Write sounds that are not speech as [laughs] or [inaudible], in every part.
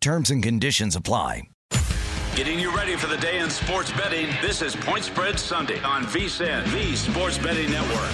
Terms and conditions apply. Getting you ready for the day in sports betting. This is Point Spread Sunday on VSIN, the Sports Betting Network.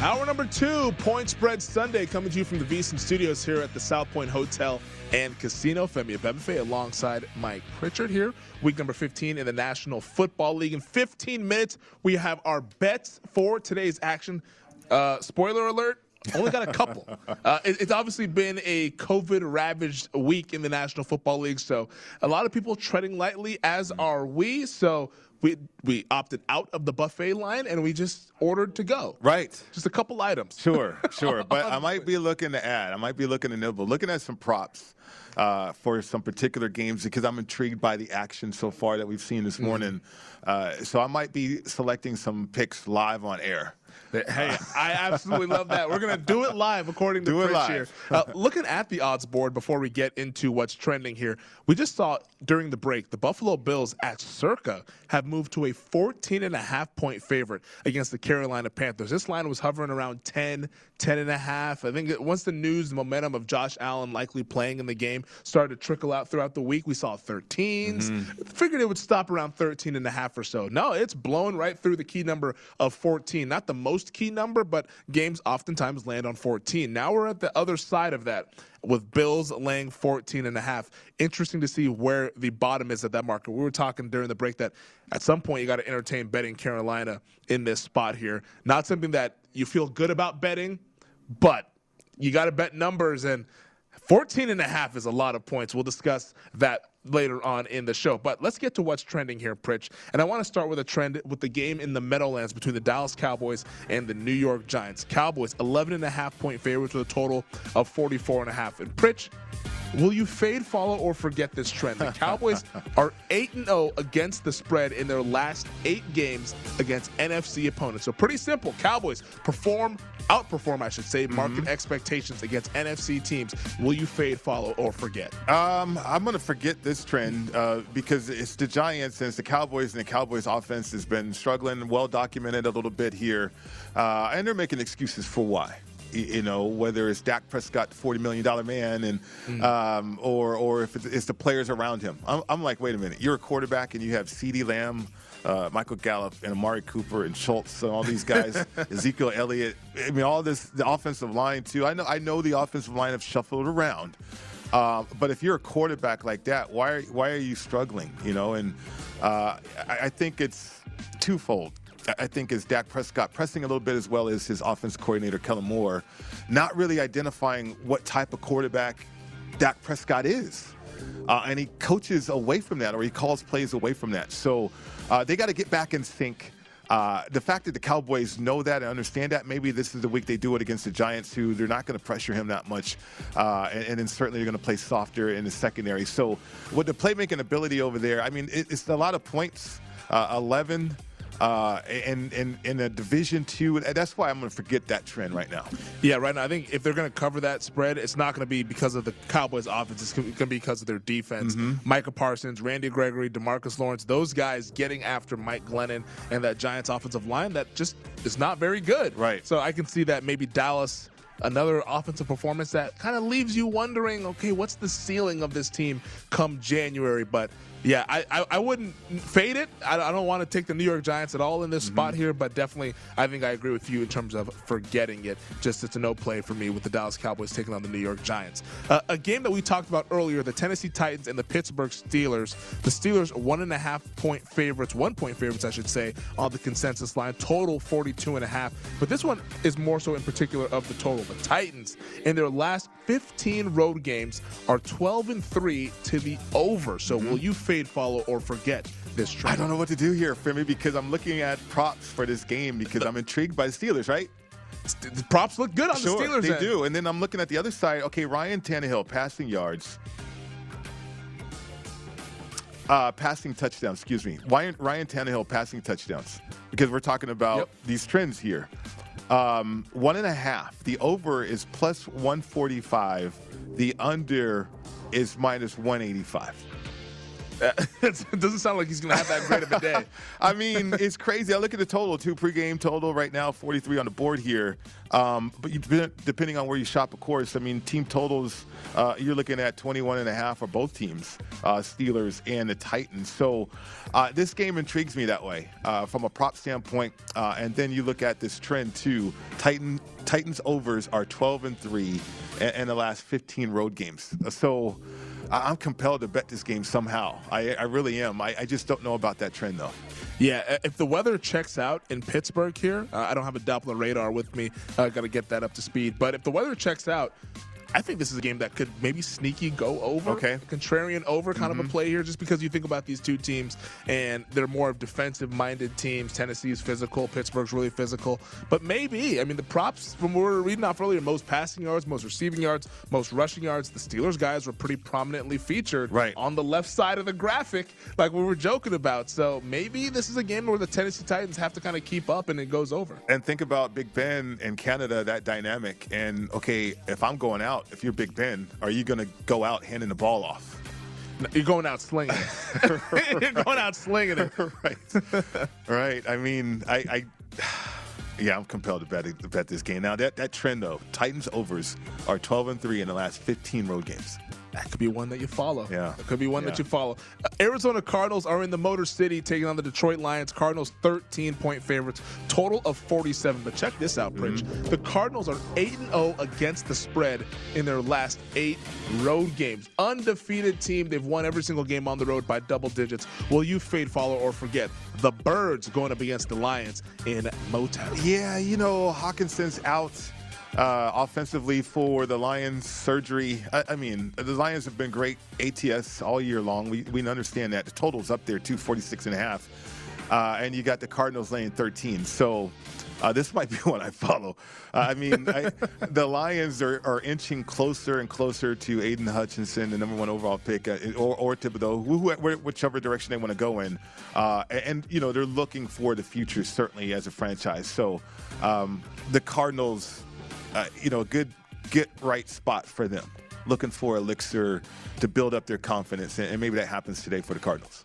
Hour number two, Point Spread Sunday, coming to you from the VSIN Studios here at the South Point Hotel and Casino. Femi Abebefe alongside Mike Pritchard here. Week number 15 in the National Football League. In 15 minutes, we have our bets for today's action. Uh, spoiler alert, only got a couple. [laughs] Uh, it, it's obviously been a COVID ravaged week in the National Football League, so a lot of people treading lightly, as are we. So we we opted out of the buffet line and we just ordered to go. Right. Just a couple items. Sure, sure. [laughs] but I might be looking to add. I might be looking to nibble, looking at some props uh, for some particular games because I'm intrigued by the action so far that we've seen this morning. Uh, so I might be selecting some picks live on air. [laughs] Hey, I absolutely love that. We're gonna do it live, according to Do live. here. Uh, looking at the odds board before we get into what's trending here, we just saw during the break the Buffalo Bills at circa have moved to a 14 and a half point favorite against the Carolina Panthers. This line was hovering around 10, 10 and a half. I think once the news, the momentum of Josh Allen likely playing in the game started to trickle out throughout the week, we saw 13s. Figured it would stop around 13 and a half or so. No, it's blown right through the key number of 14. Not the most key number, but games oftentimes land on 14. Now we're at the other side of that with Bills laying 14 and a half. Interesting to see where the bottom is at that market. We were talking during the break that at some point you got to entertain betting Carolina in this spot here. Not something that you feel good about betting, but you got to bet numbers and 14 and a half is a lot of points. We'll discuss that later on in the show. But let's get to what's trending here, Pritch. And I want to start with a trend with the game in the Meadowlands between the Dallas Cowboys and the New York Giants. Cowboys 11 and a half point favorites with a total of 44 and a half. And Pritch, Will you fade, follow, or forget this trend? The Cowboys [laughs] are 8 and 0 against the spread in their last eight games against NFC opponents. So, pretty simple. Cowboys perform, outperform, I should say, market expectations against NFC teams. Will you fade, follow, or forget? Um, I'm going to forget this trend uh, because it's the Giants and it's the Cowboys, and the Cowboys' offense has been struggling, well documented a little bit here, uh, and they're making excuses for why. You know, whether it's Dak Prescott, forty million dollar man, and um, or or if it's, it's the players around him. I'm, I'm like, wait a minute, you're a quarterback and you have CeeDee Lamb. Uh, Michael Gallup and Amari Cooper and Schultz and all these guys, [laughs] Ezekiel Elliott. I mean, all this the offensive line too. I know I know the offensive line have shuffled around, um, but if you're a quarterback like that, why are, why are you struggling? You know, and uh, I, I think it's twofold. I- think is Dak Prescott pressing a little bit as well as his offense coordinator Kellen Moore, not really identifying what type of quarterback Dak Prescott is. Uh, and he coaches away from that, or he calls plays away from that. So uh, they got to get back in sync. Uh, the fact that the Cowboys know that and understand that, maybe this is the week they do it against the Giants, who they're not going to pressure him that much, uh, and, and then certainly they're going to play softer in the secondary. So with the playmaking ability over there, I mean, it, it's a lot of points. Uh, 11 uh, and in in a Division Two. That's why I'm going to forget that trend right now. Yeah, right now I think if they're going to cover that spread, it's not going to be because of the Cowboys' offense. It's going to be because of their defense. Micah Parsons, Randy Gregory, Demarcus Lawrence, those guys getting after Mike Glennon and that Giants offensive line that just is not very good. Right. So I can see that maybe Dallas. Another offensive performance that kind of leaves you wondering, okay, what's the ceiling of this team come January? But yeah, I, I, I wouldn't fade it. I, I don't want to take the New York Giants at all in this spot here, but definitely I think I agree with you in terms of forgetting it. Just it's a no play for me with the Dallas Cowboys taking on the New York Giants. Uh, a game that we talked about earlier, the Tennessee Titans and the Pittsburgh Steelers. The Steelers one and a half point favorites, one point favorites, I should say, on the consensus line. Total 42 and a half. But this one is more so in particular of the total. The Titans in their last 15 road games are 12 and 3 to the over. So will you fade, follow, or forget this trend? I don't know what to do here, Femi, because I'm looking at props for this game because I'm intrigued by the Steelers, right? the props look good on Sure, the Steelers. they end. do. And then I'm looking at the other side. Okay, Ryan Tannehill passing yards, uh, passing touchdowns. Excuse me, Ryan Ryan Tannehill passing touchdowns because we're talking about Yep. these trends here. Um, one and a half. The over is plus 145. The under is minus 185. [laughs] it doesn't sound like he's going to have that great of a day. I mean, it's crazy. I look at the total, two pregame total right now, 43 on the board here. Um, but you, depending on where you shop, of course, I mean, team totals, uh, you're looking at 21 and a half for both teams, uh, Steelers and the Titans. So uh, this game intrigues me that way uh, from a prop standpoint. Uh, and then you look at this trend too. Titan Titans overs are 12 and three in, in the last 15 road games. So. I- I'm compelled to bet this game somehow. I, I really am. I, I just don't know about that trend though. Yeah, if the weather checks out in Pittsburgh here, uh, I don't have a Doppler radar with me. I got to get that up to speed. But if the weather checks out, I think this is a game that could maybe sneaky go over. Okay. Contrarian over kind of a mm-hmm. play here, just because you think about these two teams and they're more of defensive minded teams. Tennessee's physical, Pittsburgh's really physical. But maybe, I mean, the props from what we were reading off earlier most passing yards, most receiving yards, most rushing yards. The Steelers guys were pretty prominently featured Right. on the left side of the graphic, like we were joking about. So maybe this is a game where the Tennessee Titans have to kind of keep up and it goes over. And think about Big Ben in Canada, that dynamic. And okay, if I'm going out, if you're Big Ben, are you going to go out handing the ball off? You're going out slinging it. [laughs] [laughs] You're going out slinging it. [laughs] right. right. I mean, I, I [sighs] yeah, I'm compelled to bet to bet this game. Now that that trend though, Titans overs are 12 and three in the last 15 road games. That could be one that you follow. Yeah. It could be one that you follow. Uh, Arizona Cardinals are in the Motor City taking on the Detroit Lions. Cardinals 13 point favorites, total of 47. But check this out, Pritch. Mm-hmm. The Cardinals are 8 0 against the spread in their last eight road games. Undefeated team. They've won every single game on the road by double digits. Will you fade, follow, or forget the Birds going up against the Lions in Motown? Yeah, you know, Hockenson's out uh, offensively for the Lions surgery. I, I mean, the Lions have been great ATS all year long. We, we understand that. The total's up there, 246 and a half. Uh, and you got the Cardinals laying 13. So uh, this might be [laughs] one I follow. Uh, I mean, I, the Lions are, are inching closer and closer to Aidan Hutchinson, the number one overall pick, uh, or, or Thibodeaux, who, who, whichever direction they want to go in. Uh, and, and, you know, they're looking for the future, certainly, as a franchise. So um, the Cardinals, uh, you know, a good get right spot for them. Looking for elixir to build up their confidence, and and maybe that happens today for the Cardinals.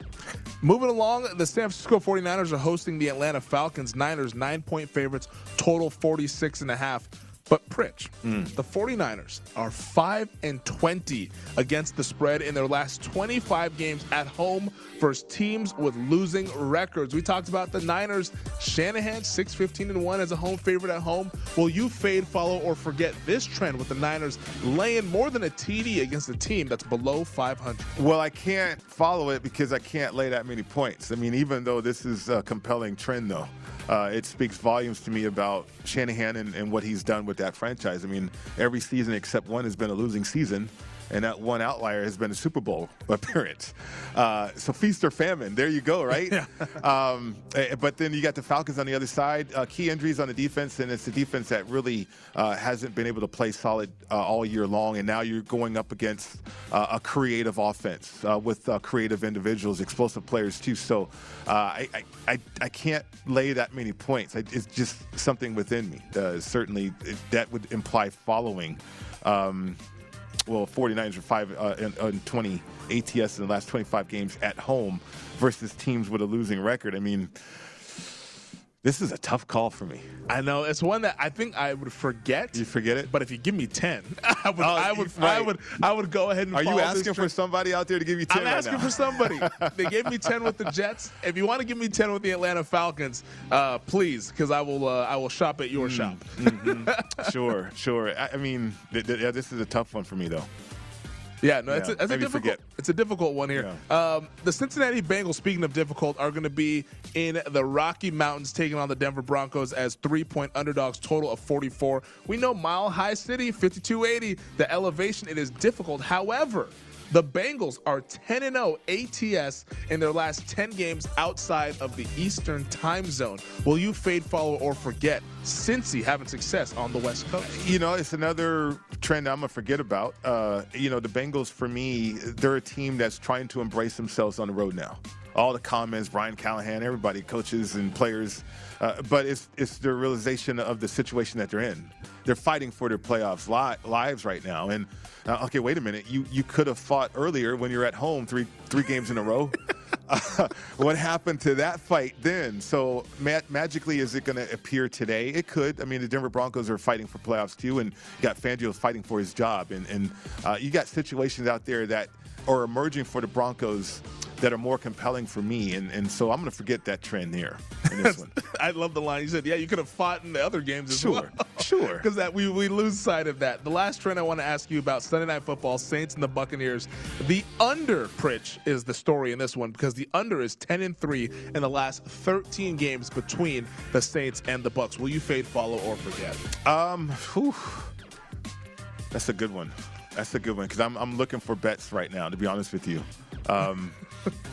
Moving along, the San Francisco 49ers are hosting the Atlanta Falcons. Niners, nine point favorites, total 46 and a half. But Pritch, hmm. the 49ers are 5 and 20 against the spread in their last 25 games at home versus teams with losing records. We talked about the Niners, Shanahan 6 15 and 1 as a home favorite at home. Will you fade, follow, or forget this trend with the Niners laying more than a TD against a team that's below 500? Well, I can't follow it because I can't lay that many points. I mean, even though this is a compelling trend, though, uh, it speaks volumes to me about Shanahan and, and what he's done with that franchise. I mean, every season except one has been a losing season. And that one outlier has been a Super Bowl [laughs] appearance. Uh, so feast or famine, there you go, right? [laughs] um, eh, but then you got the Falcons on the other side. Uh, key injuries on the defense, and it's the defense that really uh, hasn't been able to play solid uh, all year long. And now you're going up against uh, a creative offense uh, with uh, creative individuals, explosive players too. So uh, I, I, I, I can't lay that many points. I, it's just something within me. Uh, certainly, that would imply following. Um, well, 49ers are 5 uh, and, and 20 ATS in the last 25 games at home versus teams with a losing record. I mean, this is a tough call for me. I know it's one that I think I would forget. You forget it? But if you give me ten, [laughs] I would, Oh, I would, I would, I would go ahead and. Are you asking for somebody out there to give you 10 I'm right asking now? for somebody. [laughs] they gave me ten with the Jets. If you want to give me ten with the Atlanta Falcons, uh, please, because I will, uh, I will shop at your Hmm. shop. [laughs] sure, sure. I, I mean, th- th- yeah, this is a tough one for me, though. Yeah, no, it's, a, it's a difficult. forget. It's a difficult one here. Um, the Cincinnati Bengals, speaking of difficult, are going to be in the Rocky Mountains taking on the Denver Broncos as three-point underdogs, total of 44. We know Mile High City, 5280. The elevation it is difficult. However, The Bengals are 10 0 ATS in their last 10 games outside of the Eastern time zone. Will you fade, follow, or forget Cincy having success on the West Coast? You know, it's another trend I'm gonna forget about. Uh, you know, the Bengals for me, they're a team that's trying to embrace themselves on the road now. All the comments, Brian Callahan, everybody, coaches and players, uh, but it's it's the realization of the situation that they're in. They're fighting for their playoffs li- lives right now, and uh, okay, wait a minute, you you could have fought earlier when you're at home three three games in a row. Uh, [laughs] [laughs] what happened to that fight then? So ma- magically, is it going to appear today? It could. I mean, the Denver Broncos are fighting for playoffs too, and you got Fangio fighting for his job, and and uh, you got situations out there that are emerging for the Broncos that are more compelling for me, and and so I'm going to forget that trend here in this [laughs] one. I love the line you said. Yeah, you could have fought in the other games as Sure, well. [laughs] sure. Because that we, we lose sight of that. The last trend I want to ask you about Sunday Night Football, Saints and the Buccaneers. The under, Pritch, is the story in this one because the under is 10 and 3 in the last 13 games between the Saints and the Bucks. Will you fade, follow, or forget? Um, whew. that's a good one. That's a good one because I'm I'm looking for bets right now. To be honest with you, um,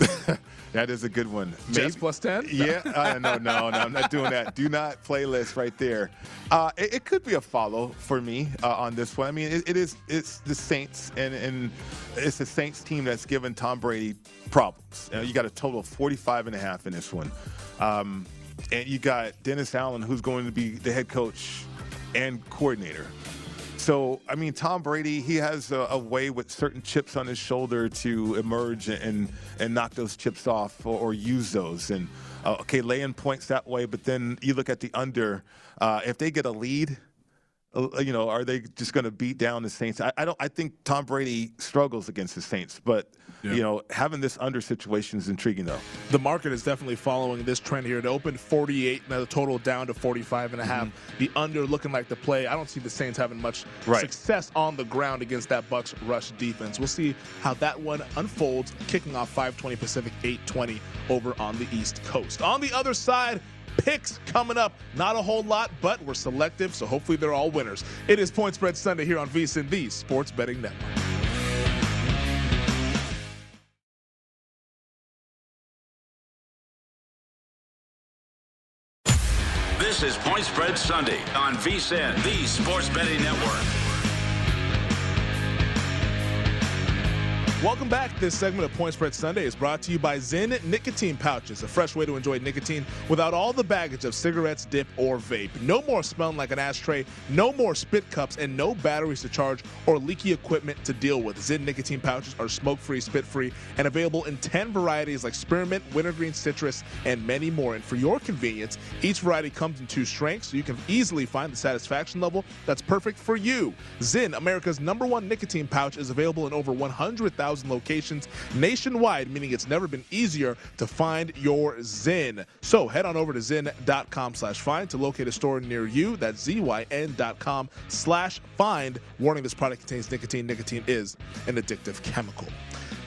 [laughs] that is a good one. Maybe- plus 10? Yeah, uh, no, no, no, I'm not doing that. Do not playlist right there. Uh, it, it could be a follow for me uh, on this one. I mean, it, it is. It's the Saints, and and it's the Saints team that's given Tom Brady problems. You, know, you got a total of 45 and a half in this one, um, and you got Dennis Allen, who's going to be the head coach and coordinator. So, I mean, Tom Brady, he has a, a way with certain chips on his shoulder to emerge and and knock those chips off or, or use those. And uh, okay, laying points that way, but then you look at the under. Uh, if they get a lead, Uh, uh, you know, are they just going to beat down the Saints? I, I don't. I think Tom Brady struggles against the Saints, but you know, having this under situation is intriguing, though. The market is definitely following this trend here. It opened 48, now the total down to 45 and a half. Mm-hmm. The under looking like the play. I don't see the Saints having much Right. success on the ground against that Bucks rush defense. We'll see how that one unfolds. Kicking off 5:20 Pacific, 8:20 over on the East Coast. On the other side. Picks coming up. Not a whole lot, but we're selective, so hopefully they're all winners. It is Point Spread Sunday here on VSIN, the Sports Betting Network. This is Point Spread Sunday on VSIN, the Sports Betting Network. Welcome back. This segment of Point Spread Sunday is brought to you by Zyn Nicotine Pouches, a fresh way to enjoy nicotine without all the baggage of cigarettes, dip, or vape. No more smelling like an ashtray, no more spit cups, and no batteries to charge or leaky equipment to deal with. Zyn Nicotine Pouches are smoke free, spit free, and available in 10 varieties like spearmint, wintergreen, citrus, and many more. And for your convenience, each variety comes in two strengths, so you can easily find the satisfaction level that's perfect for you. Zyn, America's number one nicotine pouch, is available in over 100,000 locations nationwide, meaning it's never been easier to find your Zyn. So head on over to zyn.com slash find to locate a store near you. That's zyn.com slash find. Warning, this product contains nicotine. Nicotine is an addictive chemical.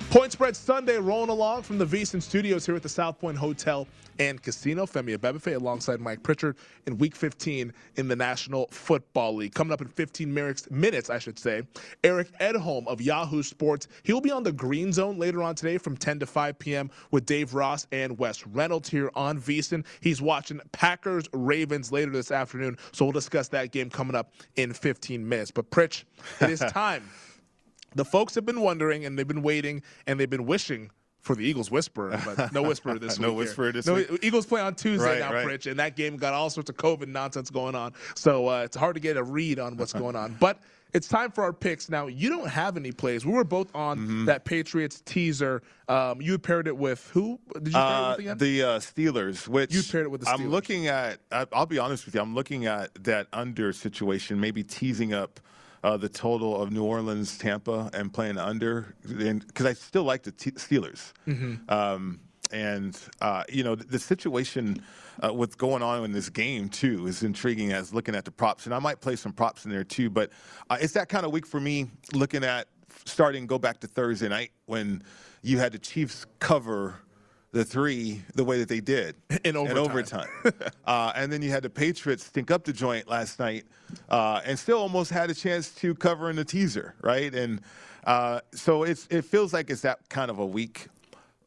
Point Spread Sunday rolling along from the VSiN studios here at the South Point Hotel and Casino. Femi Abebefe alongside Mike Pritchard in Week 15 in the National Football League. Coming up in 15 minutes, I should say, Eric Edholm of Yahoo Sports. He'll be on the Green Zone later on today from 10 to 5 p.m. with Dave Ross and Wes Reynolds here on VSiN. He's watching Packers Ravens later this afternoon, so we'll discuss that game coming up in 15 minutes. But Pritch, it is [laughs] time. The folks have been wondering and they've been waiting and they've been wishing for the Eagles whisperer, but [laughs] no whisperer this No week. here. whisperer this no, week. Eagles play on Tuesday Right, now, right. Pritch, and that game got all sorts of COVID nonsense going on. So uh, it's hard to get a read on what's going on. [laughs] But it's time for our picks. Now, you don't have any plays. We were both on Mm-hmm. that Patriots teaser. Um, you paired it with who? Did you pair it Uh, with again? the uh, Steelers, which You paired it with the Steelers. I'm looking at. I'll be honest with you. I'm looking at that under situation, maybe teasing up uh, the total of New Orleans, Tampa, and playing under, because I still like the t- Steelers. Mm-hmm. Um, and uh, you know the, situation uh, with going on in this game too is intriguing as looking at the props, and I might play some props in there too. But uh, it's that kind of week for me, looking at starting go back to Thursday night when you had the Chiefs cover the three the way that they did [laughs] In overtime. overtime. [laughs] uh, and then you had the Patriots stink up the joint last night uh, and still almost had a chance to cover in the teaser, right? And uh, so it's it feels like it's that kind of a week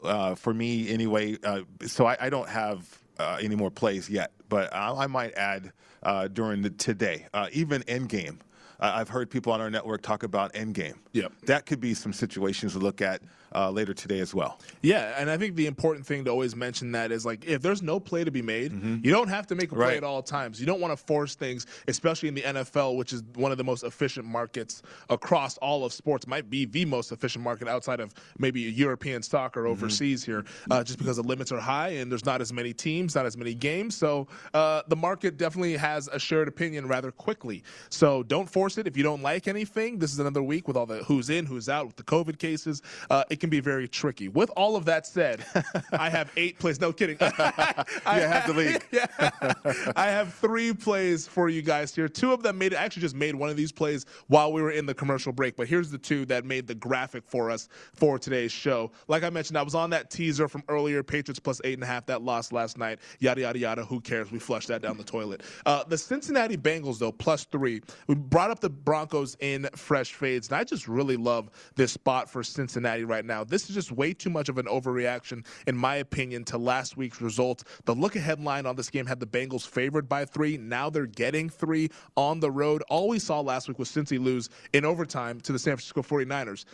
uh, for me anyway. Uh, so I, I don't have uh, any more plays yet, but I, I might add uh, during the today, uh, even Endgame. Uh, I've heard people on our network talk about Endgame. Yep. That could be some situations to look at uh, later today as well. Yeah, and I think the important thing to always mention that is like if there's no play to be made, you don't have to make a play Right. at all times. You don't want to force things, especially in the NFL, which is one of the most efficient markets across all of sports. Might be the most efficient market outside of maybe European soccer overseas here, uh, just because the limits are high and there's not as many teams, not as many games. So uh, the market definitely has a shared opinion rather quickly. So don't force it if you don't like anything. This is another week with all the who's in, who's out, with the COVID cases. Uh, it can be very tricky. With all of that said, I have [laughs] eight plays. No kidding. [laughs] [laughs] I Yeah, half the league. yeah. I have three plays for you guys here. Two of them made I actually just made one of these plays while we were in the commercial break, but here's the two that made the graphic for us for today's show. Like I mentioned, I was on that teaser from earlier, Patriots plus eight and a half, that lost last night. Yada yada yada. Who cares? We flushed that down the toilet. Uh, the Cincinnati Bengals though, plus three. We brought up the Broncos in fresh fades, and I just really love this spot for Cincinnati right now. This is just way too much of an overreaction, in my opinion, to last week's results. The look ahead line on this game had the Bengals favored by three. Now they're getting three on the road. All we saw last week was Cincy lose in overtime to the San Francisco 49ers.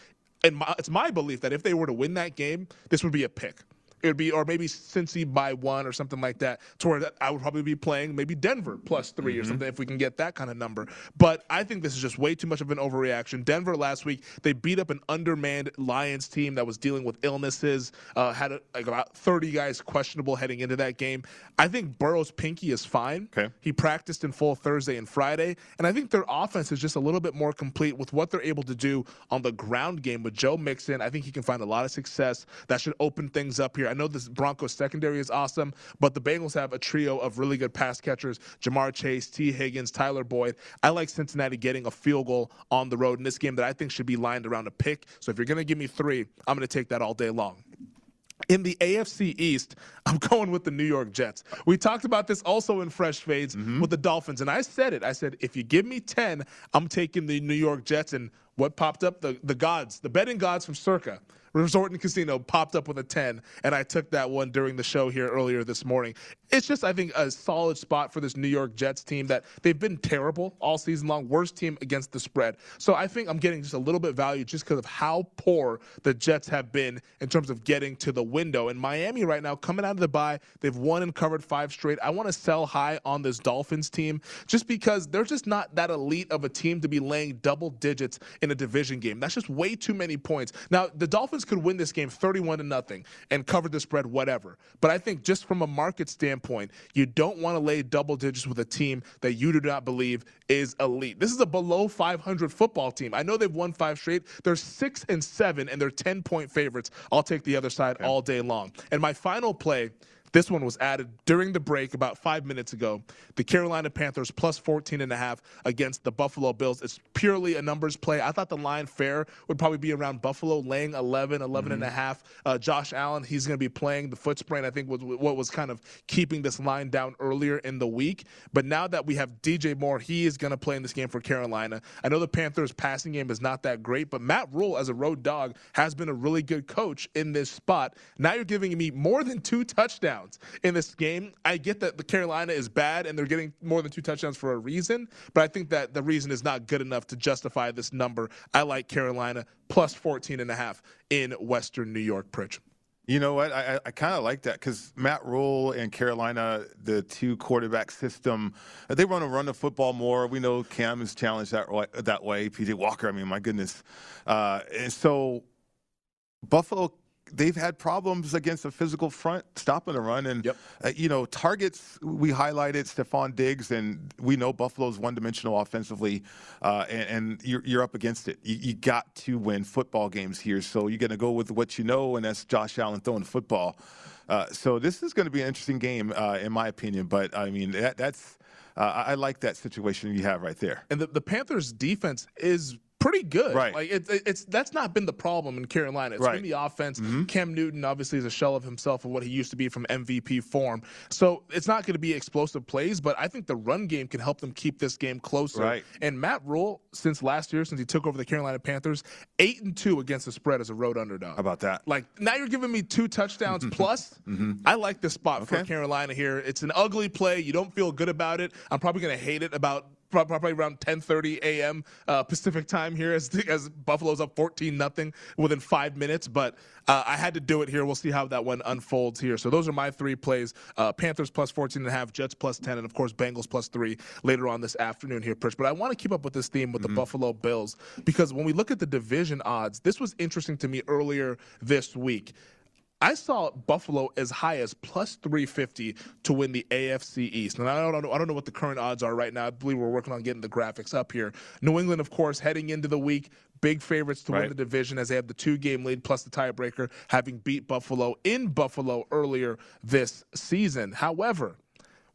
And my, it's my belief that if they were to win that game, this would be a pick. It would be, or maybe Cincy by one or something like that. To where that I would probably be playing maybe Denver plus 3 or something if we can get that kind of number. But I think this is just way too much of an overreaction. Denver last week they beat up an undermanned Lions team that was dealing with illnesses. Uh, had a, like about 30 guys questionable heading into that game. I think Burrow's pinky is fine. Okay. He practiced in full Thursday and Friday, and I think their offense is just a little bit more complete with what they're able to do on the ground game with Joe Mixon. I think he can find a lot of success. That should open things up here. I know this Broncos secondary is awesome, but the Bengals have a trio of really good pass catchers: Ja'Marr Chase, Tee Higgins, Tyler Boyd. I like Cincinnati getting a field goal on the road in this game that I think should be lined around a pick. So if you're going to give me three, I'm going to take that all day long. In the AFC East, I'm [laughs] going with the New York Jets. We talked about this also in Fresh Fades mm-hmm. with the Dolphins, and I said it. I said, if you give me 10, I'm taking the New York Jets. And what popped up? The, the gods, the betting gods from Circa. Resort and Casino popped up with a 10, and I took that one during the show here earlier this morning. It's just, I think, a solid spot for this New York Jets team that they've been terrible all season long, worst team against the spread. So I think I'm getting just a little bit value just because of how poor the Jets have been in terms of getting to the window. And Miami right now, coming out of the bye, they've won and covered five straight. I want to sell high on this Dolphins team just because they're just not that elite of a team to be laying double digits in a division game. That's just way too many points. Now, the Dolphins could win this game 31 to nothing and cover the spread, whatever. But I think just from a market standpoint, you don't want to lay double digits with a team that you do not believe is elite. This is a below 500 football team. I know they've won five straight. They're six and seven, and they're 10 point favorites. I'll take the other side all day long. And my final play. This one was added during the break about five minutes ago. The Carolina Panthers plus 14 and a half against the Buffalo Bills. It's purely a numbers play. I thought the line fair would probably be around Buffalo laying 11, 11 and a half. Uh, Josh Allen, he's going to be playing the foot sprain, I think was what was kind of keeping this line down earlier in the week. But now that we have DJ Moore, he is going to play in this game for Carolina. I know the Panthers passing game is not that great, but Matt Rhule as a road dog has been a really good coach in this spot. Now you're giving me more than two touchdowns in this game. I get that the Carolina is bad and they're getting more than two touchdowns for a reason, but I think that the reason is not good enough to justify this number. I like Carolina plus 14 and a half in Western New York, Pritch. You know what? I, I, kind of like that because Matt Rhule and Carolina, the two quarterback system, they want to run the football more. We know Cam is challenged that way. That way. PJ Walker. I mean, my goodness. Uh, and so Buffalo. They've had problems against the physical front, stopping the run, and Yep. uh, you know targets. We highlighted Stefon Diggs, and we know Buffalo's one-dimensional offensively, uh, and, and you're, you're up against it. You, you got to win football games here, so you're going to go with what you know, and that's Josh Allen throwing the football. Uh, so this is going to be an interesting game, uh, in my opinion. But I mean, that, that's uh, I I like that situation you have right there. And the, the Panthers' defense is pretty good. Right. Like it, it, it's that's not been the problem in Carolina. It's Right. been the offense. Mm-hmm. Cam Newton obviously is a shell of himself of what he used to be from MVP form. So it's not going to be explosive plays, but I think the run game can help them keep this game closer. Right. And Matt Rhule, since last year, since he took over the Carolina Panthers, eight and two against the spread as a road underdog. How about that? Like now you're giving me two touchdowns mm-hmm. plus. Mm-hmm. I like this spot for Carolina here. It's an ugly play. You don't feel good about it. I'm probably going to hate it about probably around 10:30 a.m. Uh, Pacific time here as [laughs] as Buffalo's up 14 nothing within five minutes. But uh, I had to do it here. We'll see how that one unfolds here. So those are my three plays: uh, Panthers plus 14 and a half, Jets plus 10, and of course Bengals plus three later on this afternoon here, Pritch. But I want to keep up with this theme with the Buffalo Bills because when we look at the division odds, this was interesting to me earlier this week. I saw Buffalo as high as plus 350 to win the AFC East. And I don't know, I don't know what the current odds are right now. I believe we're working on getting the graphics up here. New England, of course, heading into the week, big favorites to win the division as they have the two game lead plus the tiebreaker, having beat Buffalo in Buffalo earlier this season. However,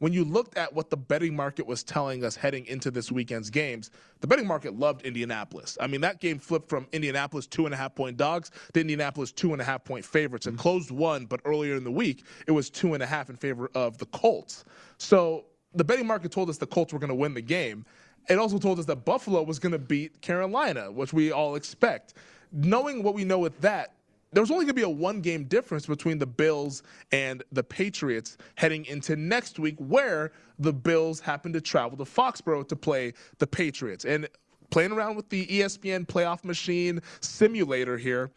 when you looked at what the betting market was telling us heading into this weekend's games, the betting market loved Indianapolis. I mean, that game flipped from Indianapolis two and a half point dogs to Indianapolis two and a half point favorites. It mm-hmm. closed one, but earlier in the week, it was two and a half in favor of the Colts. So the betting market told us the Colts were going to win the game. It also told us that Buffalo was going to beat Carolina, which we all expect. Knowing what we know with that, there was only going to be a one game difference between the Bills and the Patriots heading into next week, where the Bills happen to travel to Foxborough to play the Patriots. And playing around with the ESPN playoff machine simulator here,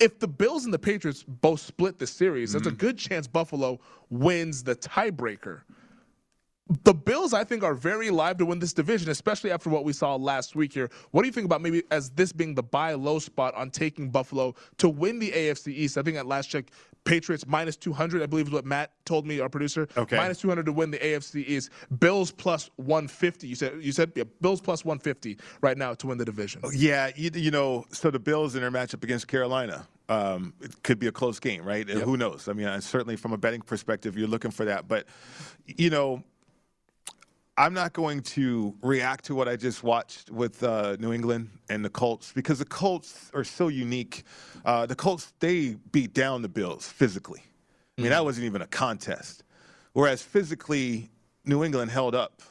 if the Bills and the Patriots both split the series, there's a mm-hmm. good chance Buffalo wins the tiebreaker. The Bills, I think, are very live to win this division, especially after what we saw last week here. What do you think about maybe as this being the buy low spot on taking Buffalo to win the AFC East? I think at last check, Patriots minus 200, I believe is what Matt told me, our producer. Okay. Minus 200 to win the AFC East. Bills plus 150. You said, you said yeah, Bills plus 150 right now to win the division. Yeah, you, you know, so the Bills in their matchup against Carolina, um, it could be a close game, right? And Who knows? I mean, certainly from a betting perspective, you're looking for that. But, you know, I'm not going to react to what I just watched with uh, New England and the Colts because the Colts are so unique. Uh, the Colts, they beat down the Bills physically. I mean, that wasn't even a contest. Whereas physically, New England held up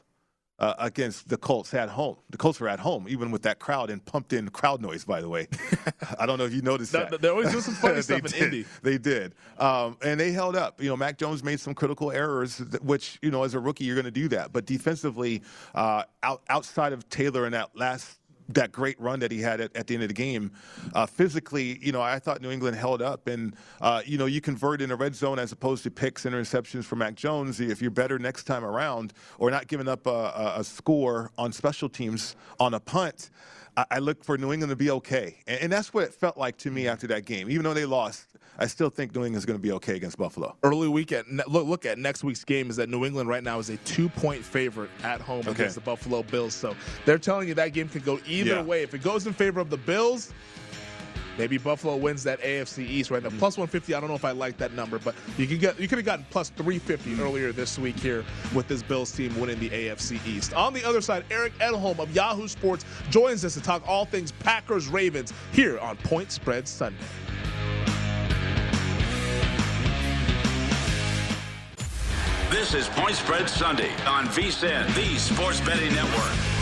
uh, against the Colts at home. The Colts were at home, even with that crowd and pumped in crowd noise, by the way. [laughs] I don't know if you noticed That- that. they always do some funny [laughs] stuff in did. Indy. They did. Um, and they held up. You know, Mac Jones made some critical errors, which, you know, as a rookie, you're going to do that. But defensively, uh, out, outside of Taylor in that last that great run that he had at, at the end of the game, uh, physically, you know, I thought New England held up, and uh, you know, you convert in a red zone as opposed to picks and interceptions for Mac Jones. If you're better next time around, or not giving up a, a, a score on special teams on a punt, I, I look for New England to be okay, and, and that's what it felt like to me mm-hmm. after that game. Even though they lost, I still think New England is going to be okay against Buffalo. early weekend. Look, look at next week's game. Is that New England right now is a two-point favorite at home Okay. against the Buffalo Bills. So they're telling you that game could go either Yeah. way. If it goes in favor of the Bills, maybe Buffalo wins that AFC East right now. Mm-hmm. Plus 150. I don't know if I like that number, but you can get you could have gotten plus 350 Mm-hmm. earlier this week here with this Bills team winning the AFC East. On the other side, Eric Edholm of Yahoo Sports joins us to talk all things Packers Ravens here on Point Spread Sunday. This is Point Spread Sunday on VSIN, the Sports Betting Network.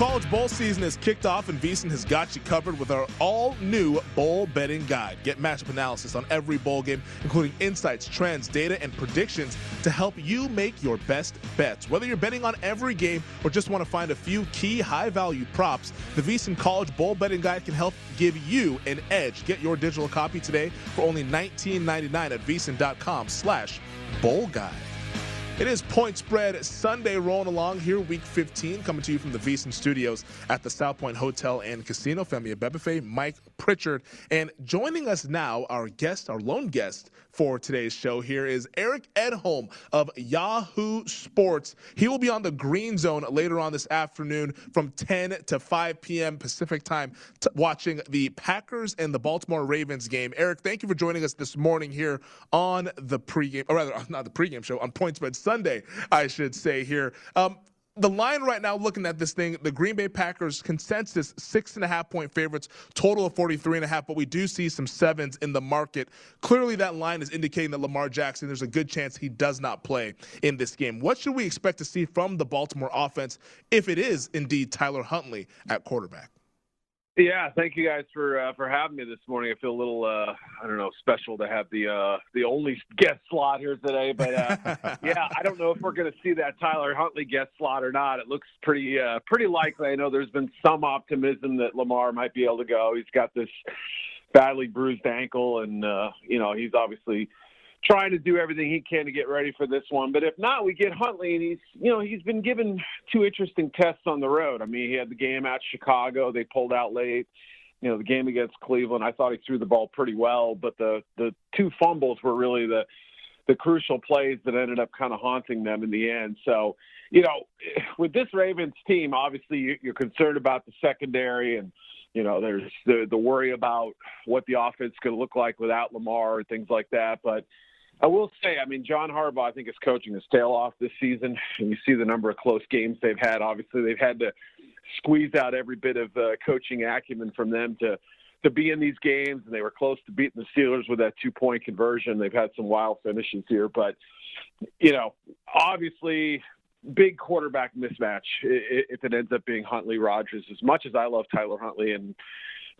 College bowl season has kicked off, and VSiN has got you covered with our all-new bowl betting guide. Get matchup analysis on every bowl game, including insights, trends, data, and predictions to help you make your best bets. Whether you're betting on every game or just want to find a few key high-value props, the VSiN College Bowl Betting Guide can help give you an edge. Get your digital copy today for only $19.99 at VSiN.com slash bowl guide. It is Point Spread Sunday rolling along here, week 15, coming to you from the VSiN studios at the South Point Hotel and Casino. Femi Abebefe, Mike Pritchard. And joining us now, our guest, our lone guest for today's show here is Eric Edholm of Yahoo Sports. He will be on the Green Zone later on this afternoon from 10 to 5 p.m. Pacific time, t- watching the Packers and the Baltimore Ravens game. Eric, thank you for joining us this morning here on the pregame, or rather, [laughs] not the pregame show, on Point Spread Sunday, I should say here. Um, the line right now, looking at this thing, the Green Bay Packers consensus six and a half point favorites, total of 43 and a half, but we do see some sevens in the market. Clearly, that line is indicating that Lamar Jackson, there's a good chance he does not play in this game. What should we expect to see from the Baltimore offense if it is indeed Tyler Huntley at quarterback? Yeah, thank you guys for uh, for having me this morning. I feel a little uh, I don't know special to have the uh, the only guest slot here today, but uh, [laughs] yeah, I don't know if we're going to see that Tyler Huntley guest slot or not. It looks pretty uh, pretty likely. I know there's been some optimism that Lamar might be able to go. He's got this badly bruised ankle, and uh, you know he's obviously trying to do everything he can to get ready for this one. But if not, we get Huntley, and he's you know he's been given two interesting tests on the road. I mean, he had the game at Chicago; they pulled out late. You know, the game against Cleveland, I thought he threw the ball pretty well, but the the two fumbles were really the the crucial plays that ended up kind of haunting them in the end. So, you know, with this Ravens team, obviously you're concerned about the secondary and you know, there's the the worry about what the offense could look like without Lamar and things like that. But I will say, I mean, John Harbaugh, I think, is coaching his tail off this season. And you see the number of close games they've had. Obviously, they've had to squeeze out every bit of uh, coaching acumen from them to to be in these games. And they were close to beating the Steelers with that two point conversion. They've had some wild finishes here, but you know, obviously, big quarterback mismatch if it ends up being Huntley Rodgers. As much as I love Tyler Huntley and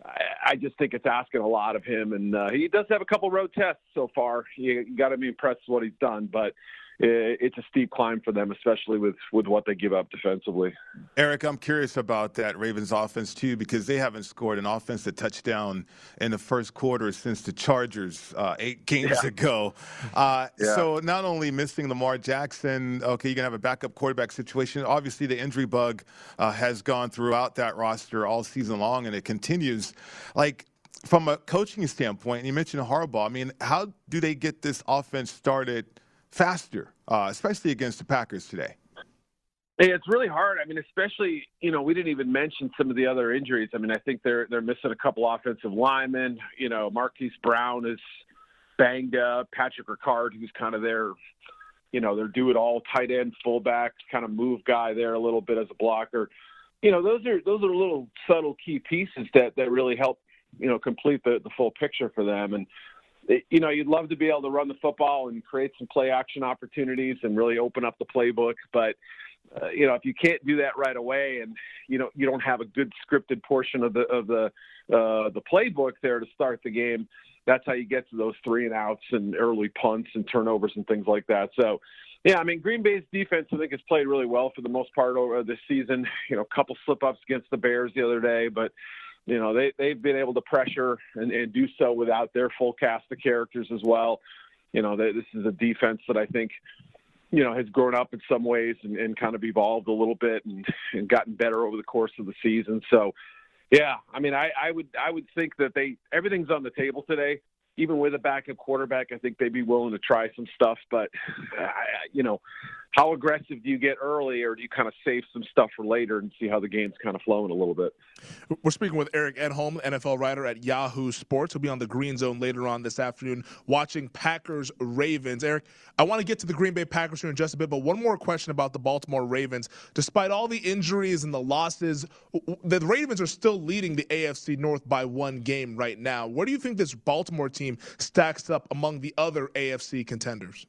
I I just think it's asking a lot of him, and uh, he does have a couple road tests so far. You, you got to be impressed with what he's done, but it's a steep climb for them, especially with with what they give up defensively. Eric, I'm curious about that Ravens offense too, because they haven't scored an offensive touchdown in the first quarter since the Chargers uh, eight games yeah. ago. Uh, yeah. So not only missing Lamar Jackson, okay, you're gonna have a backup quarterback situation. Obviously, the injury bug uh, has gone throughout that roster all season long, and it continues. Like from a coaching standpoint, you mentioned Harbaugh. I mean, how do they get this offense started? Faster, uh, especially against the Packers today? It's really hard. I mean, especially you know we didn't even mention some of the other injuries. I mean, I think they're they're missing a couple offensive linemen. You know, Marquise Brown is banged up. Patrick Ricard, who's kind of their you know their do it all tight end fullback kind of move guy there a little bit as a blocker. You know, those are those are little subtle key pieces that that really help you know complete the the full picture for them. And you know, you'd love to be able to run the football and create some play action opportunities and really open up the playbook. But, uh, you know, if you can't do that right away and, you know, you don't have a good scripted portion of the, of the, uh, the playbook there to start the game, that's how you get to those three and outs and early punts and turnovers and things like that. So, yeah, I mean, Green Bay's defense, I think, has played really well for the most part over this season. You know, a couple slip ups against the Bears the other day, but you know they they've been able to pressure and, and do so without their full cast of characters as well. You know, they, this is a defense that I think you know has grown up in some ways and, and kind of evolved a little bit and, and gotten better over the course of the season. So, yeah, I mean, I, I would I would think that they everything's on the table today. Even with a backup quarterback, I think they'd be willing to try some stuff. But you know, how aggressive do you get early, or do you kind of save some stuff for later and see how the game's kind of flowing a little bit? We're speaking with Eric Edholm, NFL writer at Yahoo Sports. He'll be on the Green Zone later on this afternoon watching Packers Ravens. Eric, I want to get to the Green Bay Packers here in just a bit, but one more question about the Baltimore Ravens. Despite all the injuries and the losses, the Ravens are still leading the AFC North by one game right now. Where do you think this Baltimore team stacks up among the other AFC contenders?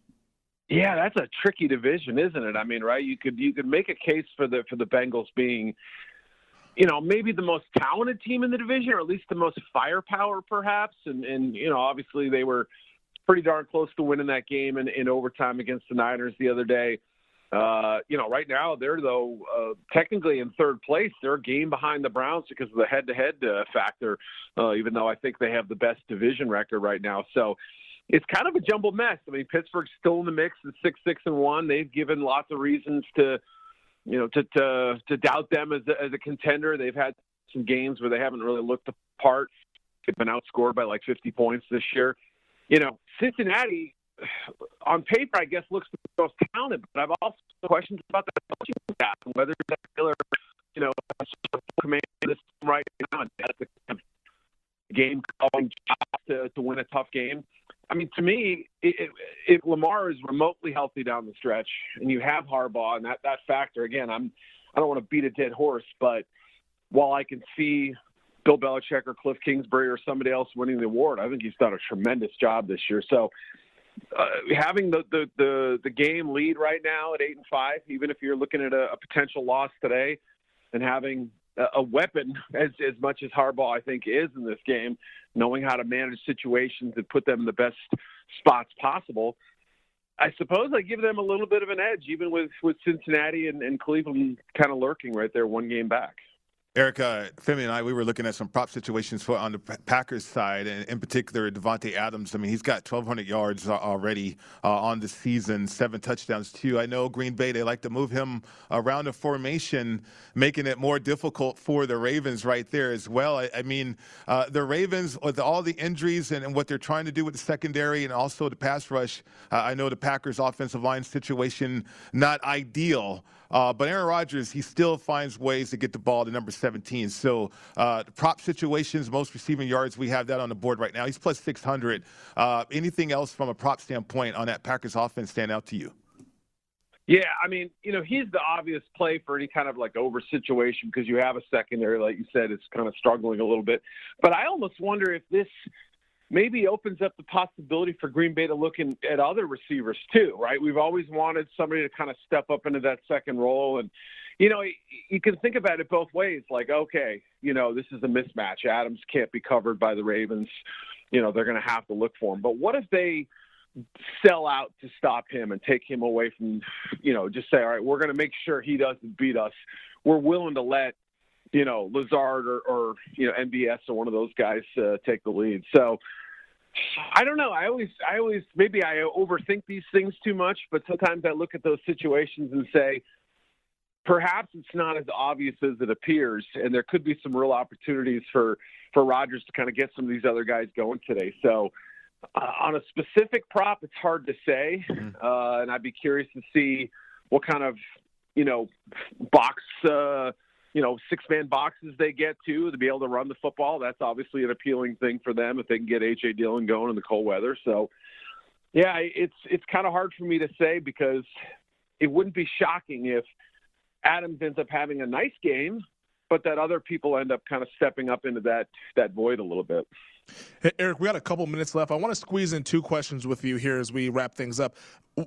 Yeah, that's a tricky division, isn't it? I mean, right? You could you could make a case for the for the Bengals being, you know, maybe the most talented team in the division, or at least the most firepower, perhaps. And and you know, obviously they were pretty darn close to winning that game in, in overtime against the Niners the other day. Uh, you know, right now they're though uh, technically in third place. They're a game behind the Browns because of the head-to-head uh, factor. Uh, even though I think they have the best division record right now, so it's kind of a jumbled mess. I mean, Pittsburgh's still in the mix at six, six, and one. They've given lots of reasons to, you know, to to, to doubt them as a, as a contender. They've had some games where they haven't really looked the part. They've been outscored by like 50 points this year. You know, Cincinnati, on paper, I guess looks the most talented, but I've also questions about the coaching staff and whether that killer, you know, command this right now. That's the game calling job to, to win a tough game. I mean, to me, if Lamar is remotely healthy down the stretch, and you have Harbaugh, and that that factor again, I'm I don't want to beat a dead horse, but while I can see Bill Belichick or Kliff Kingsbury or somebody else winning the award, I think he's done a tremendous job this year. So uh, having the, the the the game lead right now at eight and five, even if you're looking at a, a potential loss today, and having a, weapon [laughs] as as much as Harbaugh I think is in this game, knowing how to manage situations and put them in the best spots possible. I suppose I give them a little bit of an edge, even with with Cincinnati and, and Cleveland kind of lurking right there, one game back. Erica, Femi and I, we were looking at some prop situations for on the Packers side, and in particular, Davante Adams. I mean, he's got 1,200 yards already uh, on the season, seven touchdowns too. I know Green Bay they like to move him around the formation, making it more difficult for the Ravens right there as well. I, I mean, uh, the Ravens with all the injuries and, and, what they're trying to do with the secondary and also the pass rush. Uh, I know the Packers' offensive line situation not ideal. Uh, but Aaron Rodgers, he still finds ways to get the ball to number 17. So uh, prop situations, most receiving yards, we have that on the board right now. He's plus 600. Uh, anything else from a prop standpoint on that Packers offense stand out to you? Yeah, I mean, you know, he's the obvious play for any kind of like over situation because you have a secondary, like you said, it's kind of struggling a little bit. But I almost wonder if this maybe opens up the possibility for Green Bay to look in, at other receivers too, right? We've always wanted somebody to kind of step up into that second role. And, you know, you can think about it both ways. Like, okay, you know, this is a mismatch. Adams can't be covered by the Ravens. You know, they're going to have to look for him. But what if they sell out to stop him and take him away from, you know, just say, all right, we're going to make sure he doesn't beat us. We're willing to let you know Lazard or, or you know MVS or one of those guys uh, take the lead. So I don't know. I always, I always, maybe I overthink these things too much, but sometimes I look at those situations and say, perhaps it's not as obvious as it appears, and there could be some real opportunities for for Rodgers to kind of get some of these other guys going today. So, uh, on a specific prop, it's hard to say, mm-hmm. uh, and I'd be curious to see what kind of you know box. Uh, you know, six man boxes they get to to be able to run the football. That's obviously an appealing thing for them if they can get AJ Dillon going in the cold weather. So, yeah, it's it's kind of hard for me to say because it wouldn't be shocking if Adams ends up having a nice game, but that other people end up kind of stepping up into that that void a little bit. Hey, Eric, we got a couple minutes left. I want to squeeze in two questions with you here as we wrap things up.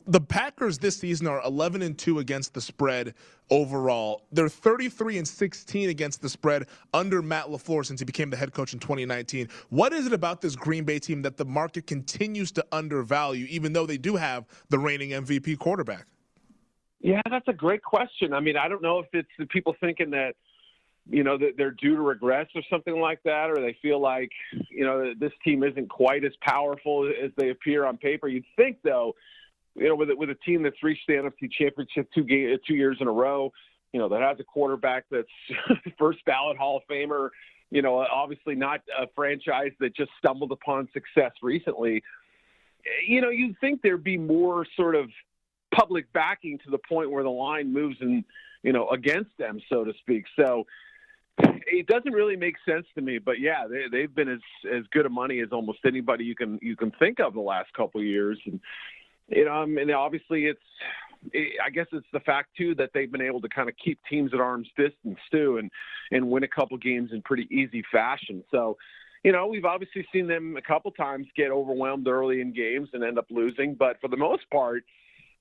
The Packers this season are 11 and 2 against the spread overall. They're 33 and 16 against the spread under Matt LaFleur since he became the head coach in 2019. What is it about this Green Bay team that the market continues to undervalue even though they do have the reigning MVP quarterback? Yeah, that's a great question. I mean, I don't know if it's the people thinking that you know that they're due to regress or something like that, or they feel like you know this team isn't quite as powerful as they appear on paper. You'd think though, you know, with with a team that's reached the NFC Championship two game, two years in a row, you know that has a quarterback that's [laughs] first ballot Hall of Famer. You know, obviously not a franchise that just stumbled upon success recently. You know, you'd think there'd be more sort of public backing to the point where the line moves and you know against them, so to speak. So it doesn't really make sense to me. But yeah, they, they've been as as good a money as almost anybody you can you can think of the last couple of years, and you know, um, I mean, obviously it's. I guess it's the fact too that they've been able to kind of keep teams at arm's distance too, and and win a couple games in pretty easy fashion. So, you know, we've obviously seen them a couple times get overwhelmed early in games and end up losing, but for the most part,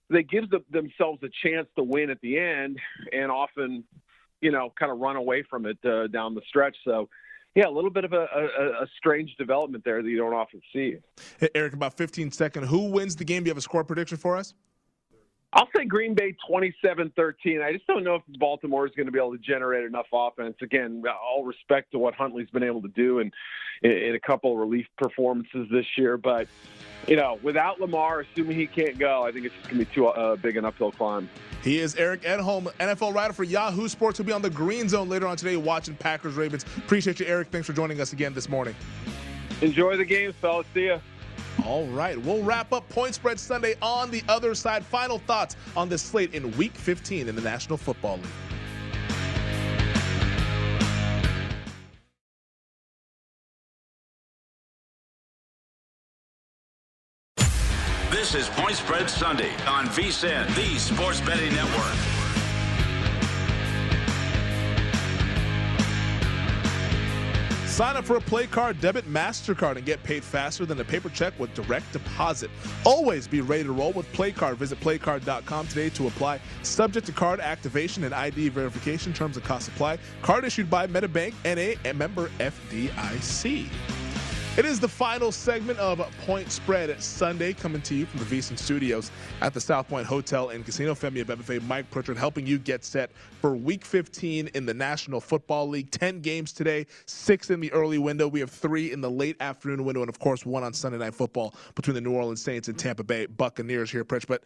they give the, themselves a chance to win at the end, and often you know, kind of run away from it uh, down the stretch. So, yeah, a little bit of a, a, a, strange development there that you don't often see. Hey, Eric, about 15 seconds. Who wins the game? Do you have a score prediction for us? I'll say Green Bay 27-13. I just don't know if Baltimore is going to be able to generate enough offense. Again, all respect to what Huntley's been able to do in, in a couple of relief performances this year, but you know, without Lamar, assuming he can't go, I think it's just going to be too uh, big an uphill climb. He is Eric Edholm, NFL writer for Yahoo Sports. He'll be on the Green Zone later on today watching Packers Ravens. Appreciate you, Eric. Thanks for joining us again this morning. Enjoy the games, fellas. See ya. All right, we'll wrap up Point Spread Sunday on the other side. Final thoughts on this slate in Week 15 in the National Football League. This is Point Spread Sunday on VSIN, the Sports Betting Network. Sign up for a Play Card debit MasterCard and get paid faster than a paper check with direct deposit. Always be ready to roll with Play Card. Visit playcard.com today to apply. Subject to card activation and ID verification. Terms and costs apply. Card issued by MetaBank NA and member FDIC. It is the final segment of Point Spread Sunday, coming to you from the VSIN Studios at the South Point Hotel and Casino. Femi Abebefe, Mike Pritchard, helping you get set for Week 15 in the National Football League. Ten games today, six in the early window. We have three in the late afternoon window, and of course, one on Sunday Night Football between the New Orleans Saints and Tampa Bay Buccaneers here, Pritch. But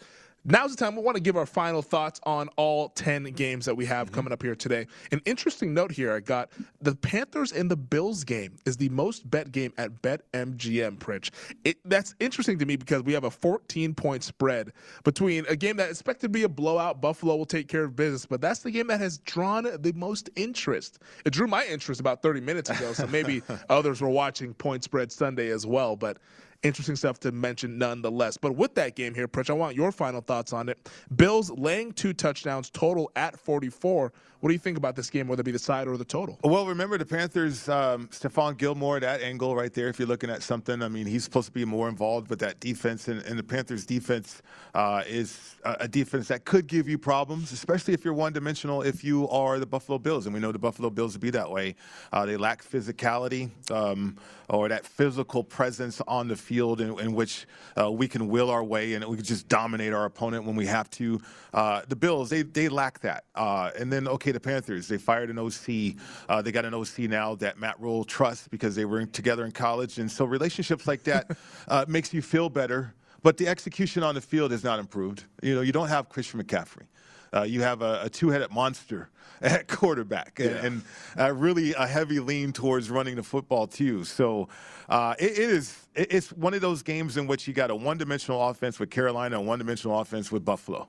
Now's the time we want to give our final thoughts on all 10 games that we have mm-hmm. coming up here today. An interesting note here I got the Panthers and the Bills game is the most bet game at BetMGM, Pritch. It, that's interesting to me because we have a 14 point spread between a game that is expected to be a blowout. Buffalo will take care of business, but that's the game that has drawn the most interest. It drew my interest about 30 minutes ago, so maybe [laughs] others were watching Point Spread Sunday as well. But interesting stuff to mention nonetheless. But with that game here, Pritch, I want your final thoughts on it. Bills laying two touchdowns total at 44. What do you think about this game, whether it be the side or the total? Well, remember the Panthers, um, Stephon Gilmore, that angle right there, if you're looking at something. I mean, he's supposed to be more involved with that defense, and, and the Panthers' defense uh, is a, defense that could give you problems, especially if you're one dimensional, if you are the Buffalo Bills. And we know the Buffalo Bills to be that way. Uh, they lack physicality um, or that physical presence on the field in, in which uh, we can will our way and we can just dominate our opponent when we have to. Uh, the Bills, they, they lack that. Uh, and then, okay, the Panthers. They fired an OC. Uh, they got an OC now that Matt Rhule trusts because they were together in college, and so relationships like that [laughs] uh, makes you feel better. But the execution on the field is not improved. You know, you don't have Christian McCaffrey. Uh, you have a, a, two-headed monster [laughs] at quarterback, and, yeah. and uh, really a heavy lean towards running the football too. So uh, it, it is it's one of those games in which you got a one-dimensional offense with Carolina and one-dimensional offense with Buffalo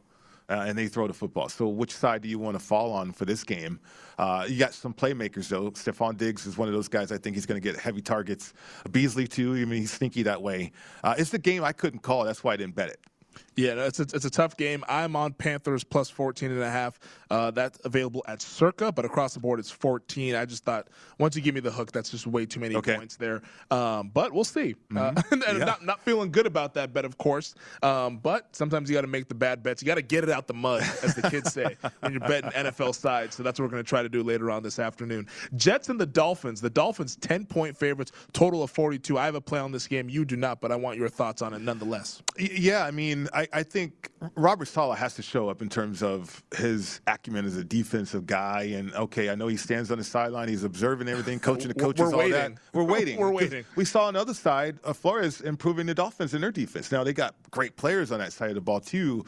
uh, and they throw the football. So which side do you want to fall on for this game? Uh, you got some playmakers though. Stefon Diggs is one of those guys. I think he's going to get heavy targets. Beasley too. I mean, he's sneaky that way. Uh, it's the game I couldn't call. That's why I didn't bet it. Yeah, it's a, it's a tough game. I'm on Panthers plus 14 and a half. Uh, that's available at Circa, but across the board it's 14. I just thought once you give me the hook, that's just way too many okay. points there. Um, but we'll see. Mm-hmm. Uh, [laughs] and yeah. not, not feeling good about that bet, of course. Um, but sometimes you got to make the bad bets. You got to get it out the mud, as the kids say, [laughs] when you're betting NFL sides. So that's what we're going to try to do later on this afternoon. Jets and the Dolphins. The Dolphins 10 point favorites, total of 42. I have a play on this game. You do not, but I want your thoughts on it nonetheless. Yeah, I mean, I, I think Robert Saleh has to show up in terms of his acumen as a defensive guy. And okay, I know he stands on the sideline, he's observing everything, [laughs] coaching the coaches, We're all waiting. that. We're waiting. [laughs] We're waiting. We saw on the other side, of Flores improving the Dolphins in their defense. Now they got great players on that side of the ball too,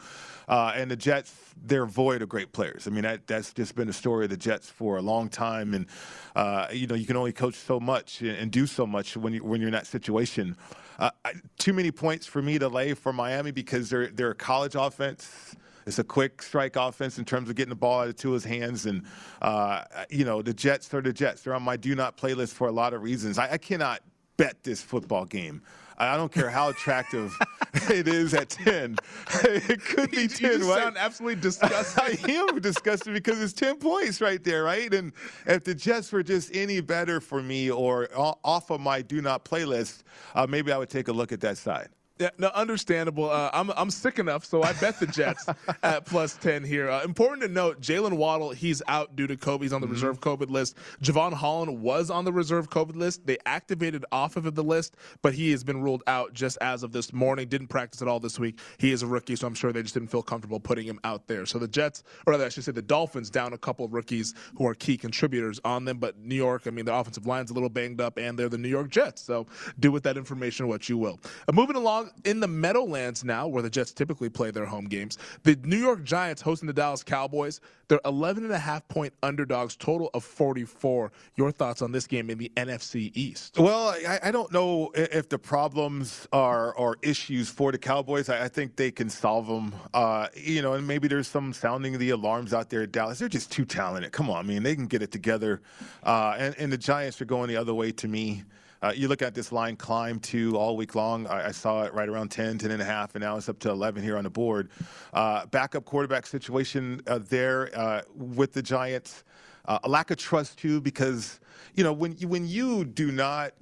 uh, and the Jets they're void of great players. I mean that that's just been the story of the Jets for a long time, and uh, you know you can only coach so much and, and do so much when you when you're in that situation. Uh, too many points for me to lay for Miami because they're they're a college offense. It's a quick strike offense in terms of getting the ball out of Tua's hands, and uh, you know the Jets are the Jets. They're on my do not playlist for a lot of reasons. I, I cannot bet this football game. I don't care how attractive [laughs] it is at 10. [laughs] It could be 10, you right? sound absolutely [laughs] disgusted. I am disgusted because it's 10 points right there, right? And if the Jets were just any better for me or off of my do not playlist, uh, maybe I would take a look at that side. Yeah, no, understandable. Uh, I'm I'm sick enough, so I bet the Jets [laughs] at plus ten here. Uh, important to note, Jaylen Waddle, he's out due to COVID. He's on the mm-hmm. reserve COVID list. Jevon Holland was on the reserve COVID list. They activated off of the list, but he has been ruled out just as of this morning. Didn't practice at all this week. He is a rookie, so I'm sure they just didn't feel comfortable putting him out there. So the Jets, or rather, I should say the Dolphins, down a couple of rookies who are key contributors on them. But New York, I mean, their offensive line's a little banged up, and they're the New York Jets. So do with that information what you will. Uh, moving along in the Meadowlands now, where the Jets typically play their home games. The New York Giants hosting the Dallas Cowboys. They're 11 and a half point underdogs, total of 44. Your thoughts on this game in the NFC East? Well, I, I don't know if the problems are, are issues for the Cowboys. I, I think they can solve them. Uh, you know, and maybe there's some sounding the alarms out there at Dallas. They're just too talented. Come on, I mean, they can get it together. Uh, and, and the Giants are going the other way to me. Uh, you look at this line climb to all week long. I, I, saw it right around 10, 10 and a half, and now it's up to 11 here on the board. Uh, backup quarterback situation uh, there uh, with the Giants. Uh, a lack of trust too, because you know when you, when you do not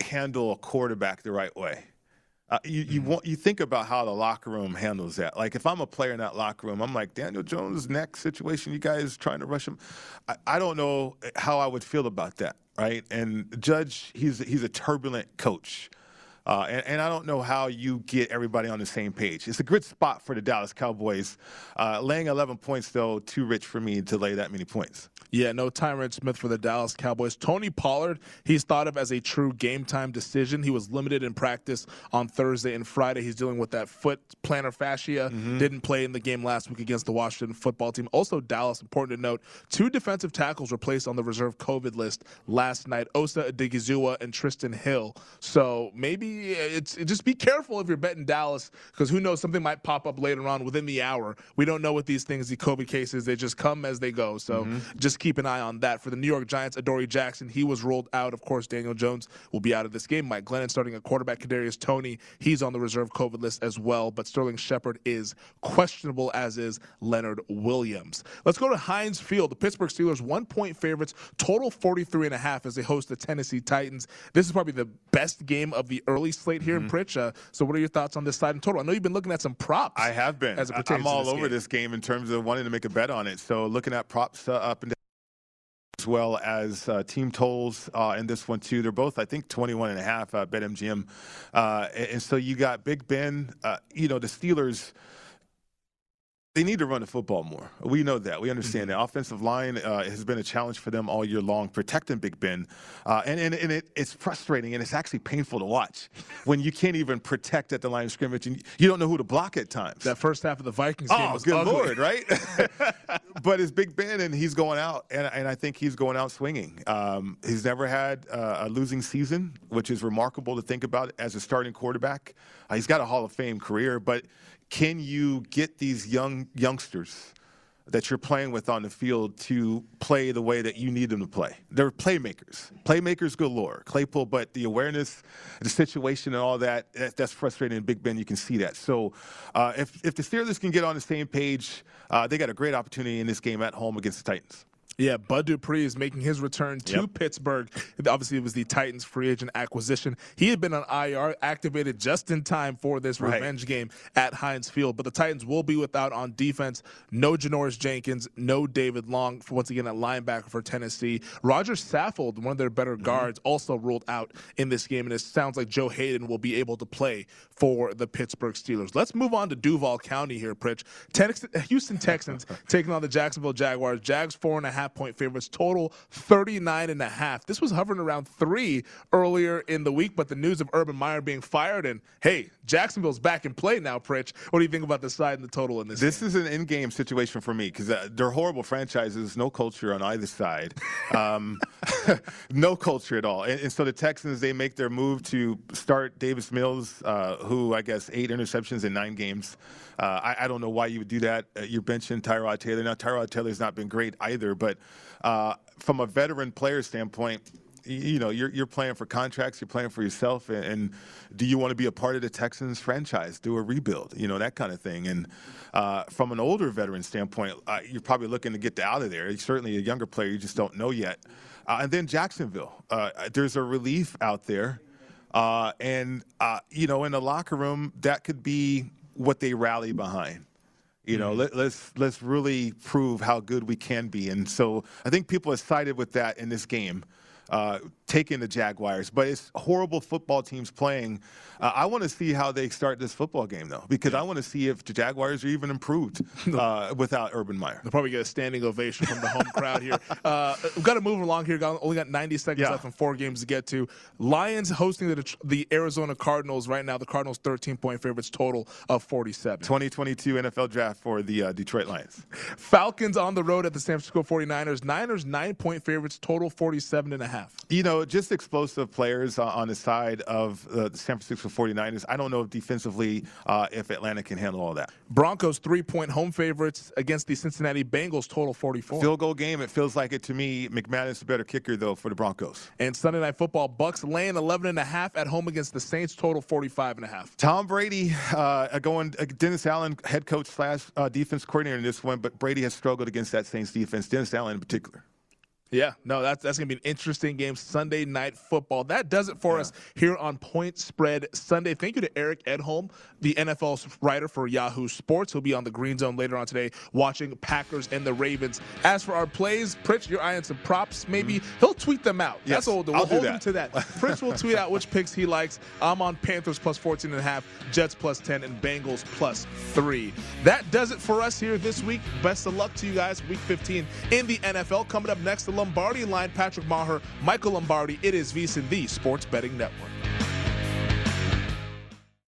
handle a quarterback the right way. Uh, you you, mm-hmm. want, you think about how the locker room handles that. Like if I'm a player in that locker room, I'm like Daniel Jones' neck situation. You guys trying to rush him. I, I don't know how I would feel about that, right? And Judge, he's he's a turbulent coach. Uh, and, and, I don't know how you get everybody on the same page. It's a good spot for the Dallas Cowboys. Uh, laying 11 points, though, too rich for me to lay that many points. Yeah, no Tyron Smith for the Dallas Cowboys. Tony Pollard, he's thought of as a true game time decision. He was limited in practice on Thursday and Friday. He's dealing with that foot plantar fascia. Mm-hmm. Didn't play in the game last week against the Washington football team. Also, Dallas, important to note, two defensive tackles were placed on the reserve COVID list last night Osa Odighizuwa and Trysten Hill. So maybe it's just be careful if you're betting Dallas because who knows something might pop up later on within the hour. We don't know what these things, the COVID cases, they just come as they go. So mm-hmm. just keep an eye on that. For the New York Giants, Adoree Jackson, he was ruled out. Of course, Daniel Jones will be out of this game. Mike Glennon starting a quarterback. Kadarius Toney, he's on the reserve COVID list as well. But Sterling Shepard is questionable, as is Leonard Williams. Let's go to Heinz Field. The Pittsburgh Steelers one point favorites, total 43 and a half as they host the Tennessee Titans. This is probably the best game of the early slate here mm-hmm. in Pritch. Uh, so, what are your thoughts on this side in total? I know you've been looking at some props. I have been. As it pertains I'm all this over game. this game in terms of wanting to make a bet on it. So, looking at props uh, up and down as well as uh, team totals uh, in this one too. They're both, I think, 21 and a half uh, BetMGM. Uh, and, and, so you got Big Ben. Uh, you know the Steelers they need to run the football more. We know that. We understand mm-hmm. that. Offensive line uh, has been a challenge for them all year long, protecting Big Ben. Uh, and and, and it, it's frustrating and it's actually painful to watch when you can't even protect at the line of scrimmage and you don't know who to block at times. That first half of the Vikings game oh, was good ugly. Lord, right? [laughs] but it's Big Ben and he's going out, and, and I think he's going out swinging. Um, he's never had uh, a losing season, which is remarkable to think about as a starting quarterback. Uh, he's got a Hall of Fame career, but can you get these young youngsters that you're playing with on the field to play the way that you need them to play? They're playmakers, playmakers galore. Claypool, but the awareness, the situation, and all that, that's frustrating. Big Ben, you can see that. So uh, if, if the Steelers can get on the same page, uh, they got a great opportunity in this game at home against the Titans. Yeah, Bud Dupree is making his return to yep. Pittsburgh. Obviously, it was the Titans free agent acquisition. He had been on IR, activated just in time for this right. revenge game at Heinz Field. But the Titans will be without on defense. No Janoris Jenkins, no David Long, for, once again, at linebacker for Tennessee. Rodger Saffold, one of their better mm-hmm. guards, also ruled out in this game. And it sounds like Joe Haden will be able to play for the Pittsburgh Steelers. Let's move on to Duval County here, Pritch. Tex- Houston Texans [laughs] taking on the Jacksonville Jaguars. Jags four and a half half point favorites, total 39 and a half. This was hovering around three earlier in the week, but the news of Urban Meyer being fired and hey, Jacksonville's back in play now, Pritch. What do you think about the side and the total in this? This game? is an in-game situation for me because uh, they're horrible franchises, no culture on either side, [laughs] um, [laughs] no culture at all. And, and, so the Texans they make their move to start Davis Mills, uh, who I guess eight interceptions in nine games. Uh, I, I, don't know why you would do that. Uh, you're benching Tyrod Taylor. Now Tyrod Taylor's not been great either, but uh, from a veteran player standpoint, you know, you're, you're playing for contracts, you're playing for yourself, and, and, do you want to be a part of the Texans franchise, do a rebuild, you know, that kind of thing. And uh, from an older veteran standpoint, uh, you're probably looking to get out of there. You're certainly a younger player, you just don't know yet. Uh, and then Jacksonville, uh, there's a relief out there. Uh, and, uh, you know, in the locker room, that could be what they rally behind. You know, mm-hmm. let, let's let's really prove how good we can be, and so I think people are excited with that in this game uh, taking the Jaguars. But it's horrible football teams playing. Uh, I want to see how they start this football game, though, because I want to see if the Jaguars are even improved [laughs] uh, without Urban Meyer. They'll probably get a standing ovation from the home crowd here. Uh, we've got to move along here. Only got 90 seconds yeah. left and four games to get to. Lions hosting the, the Arizona Cardinals right now. The Cardinals 13 point favorites, total of 47. 2022 NFL draft for the uh, Detroit Lions. Falcons on the road at the San Francisco 49ers. Niners nine point favorites, total 47 and a half half. You know, just explosive players uh, on the side of uh, the San Francisco 49ers. I don't know if defensively uh, if Atlanta can handle all that. Broncos three point home favorites against the Cincinnati Bengals, total 44. Field goal game. It feels like it to me. McManus a better kicker though for the Broncos. And Sunday night football, Bucks laying 11 and a half at home against the Saints, total 45 and a half. Tom Brady uh, going uh, Dennis Allen, head coach slash uh, defense coordinator in this one, but Brady has struggled against that Saints defense. Dennis Allen in particular. Yeah, no, that's that's gonna be an interesting game. Sunday night football. That does it for yeah. us here on Point Spread Sunday. Thank you to Eric Edholm, the NFL writer for Yahoo Sports. He'll be on the Green Zone later on today, watching Packers and the Ravens. As for our plays, Pritch, your eye on some props. Maybe mm-hmm. he'll tweet them out. Yes, that's what we'll, we'll hold that. him to that. [laughs] Pritch will tweet out which picks he likes. I'm on Panthers plus 14 and a half, Jets plus 10, and Bengals plus three. That does it for us here this week. Best of luck to you guys. Week 15 in the NFL. Coming up next, Lombardi line. Patrick Meagher, Michael Lombardi. It is VSIN, the Sports Betting Network.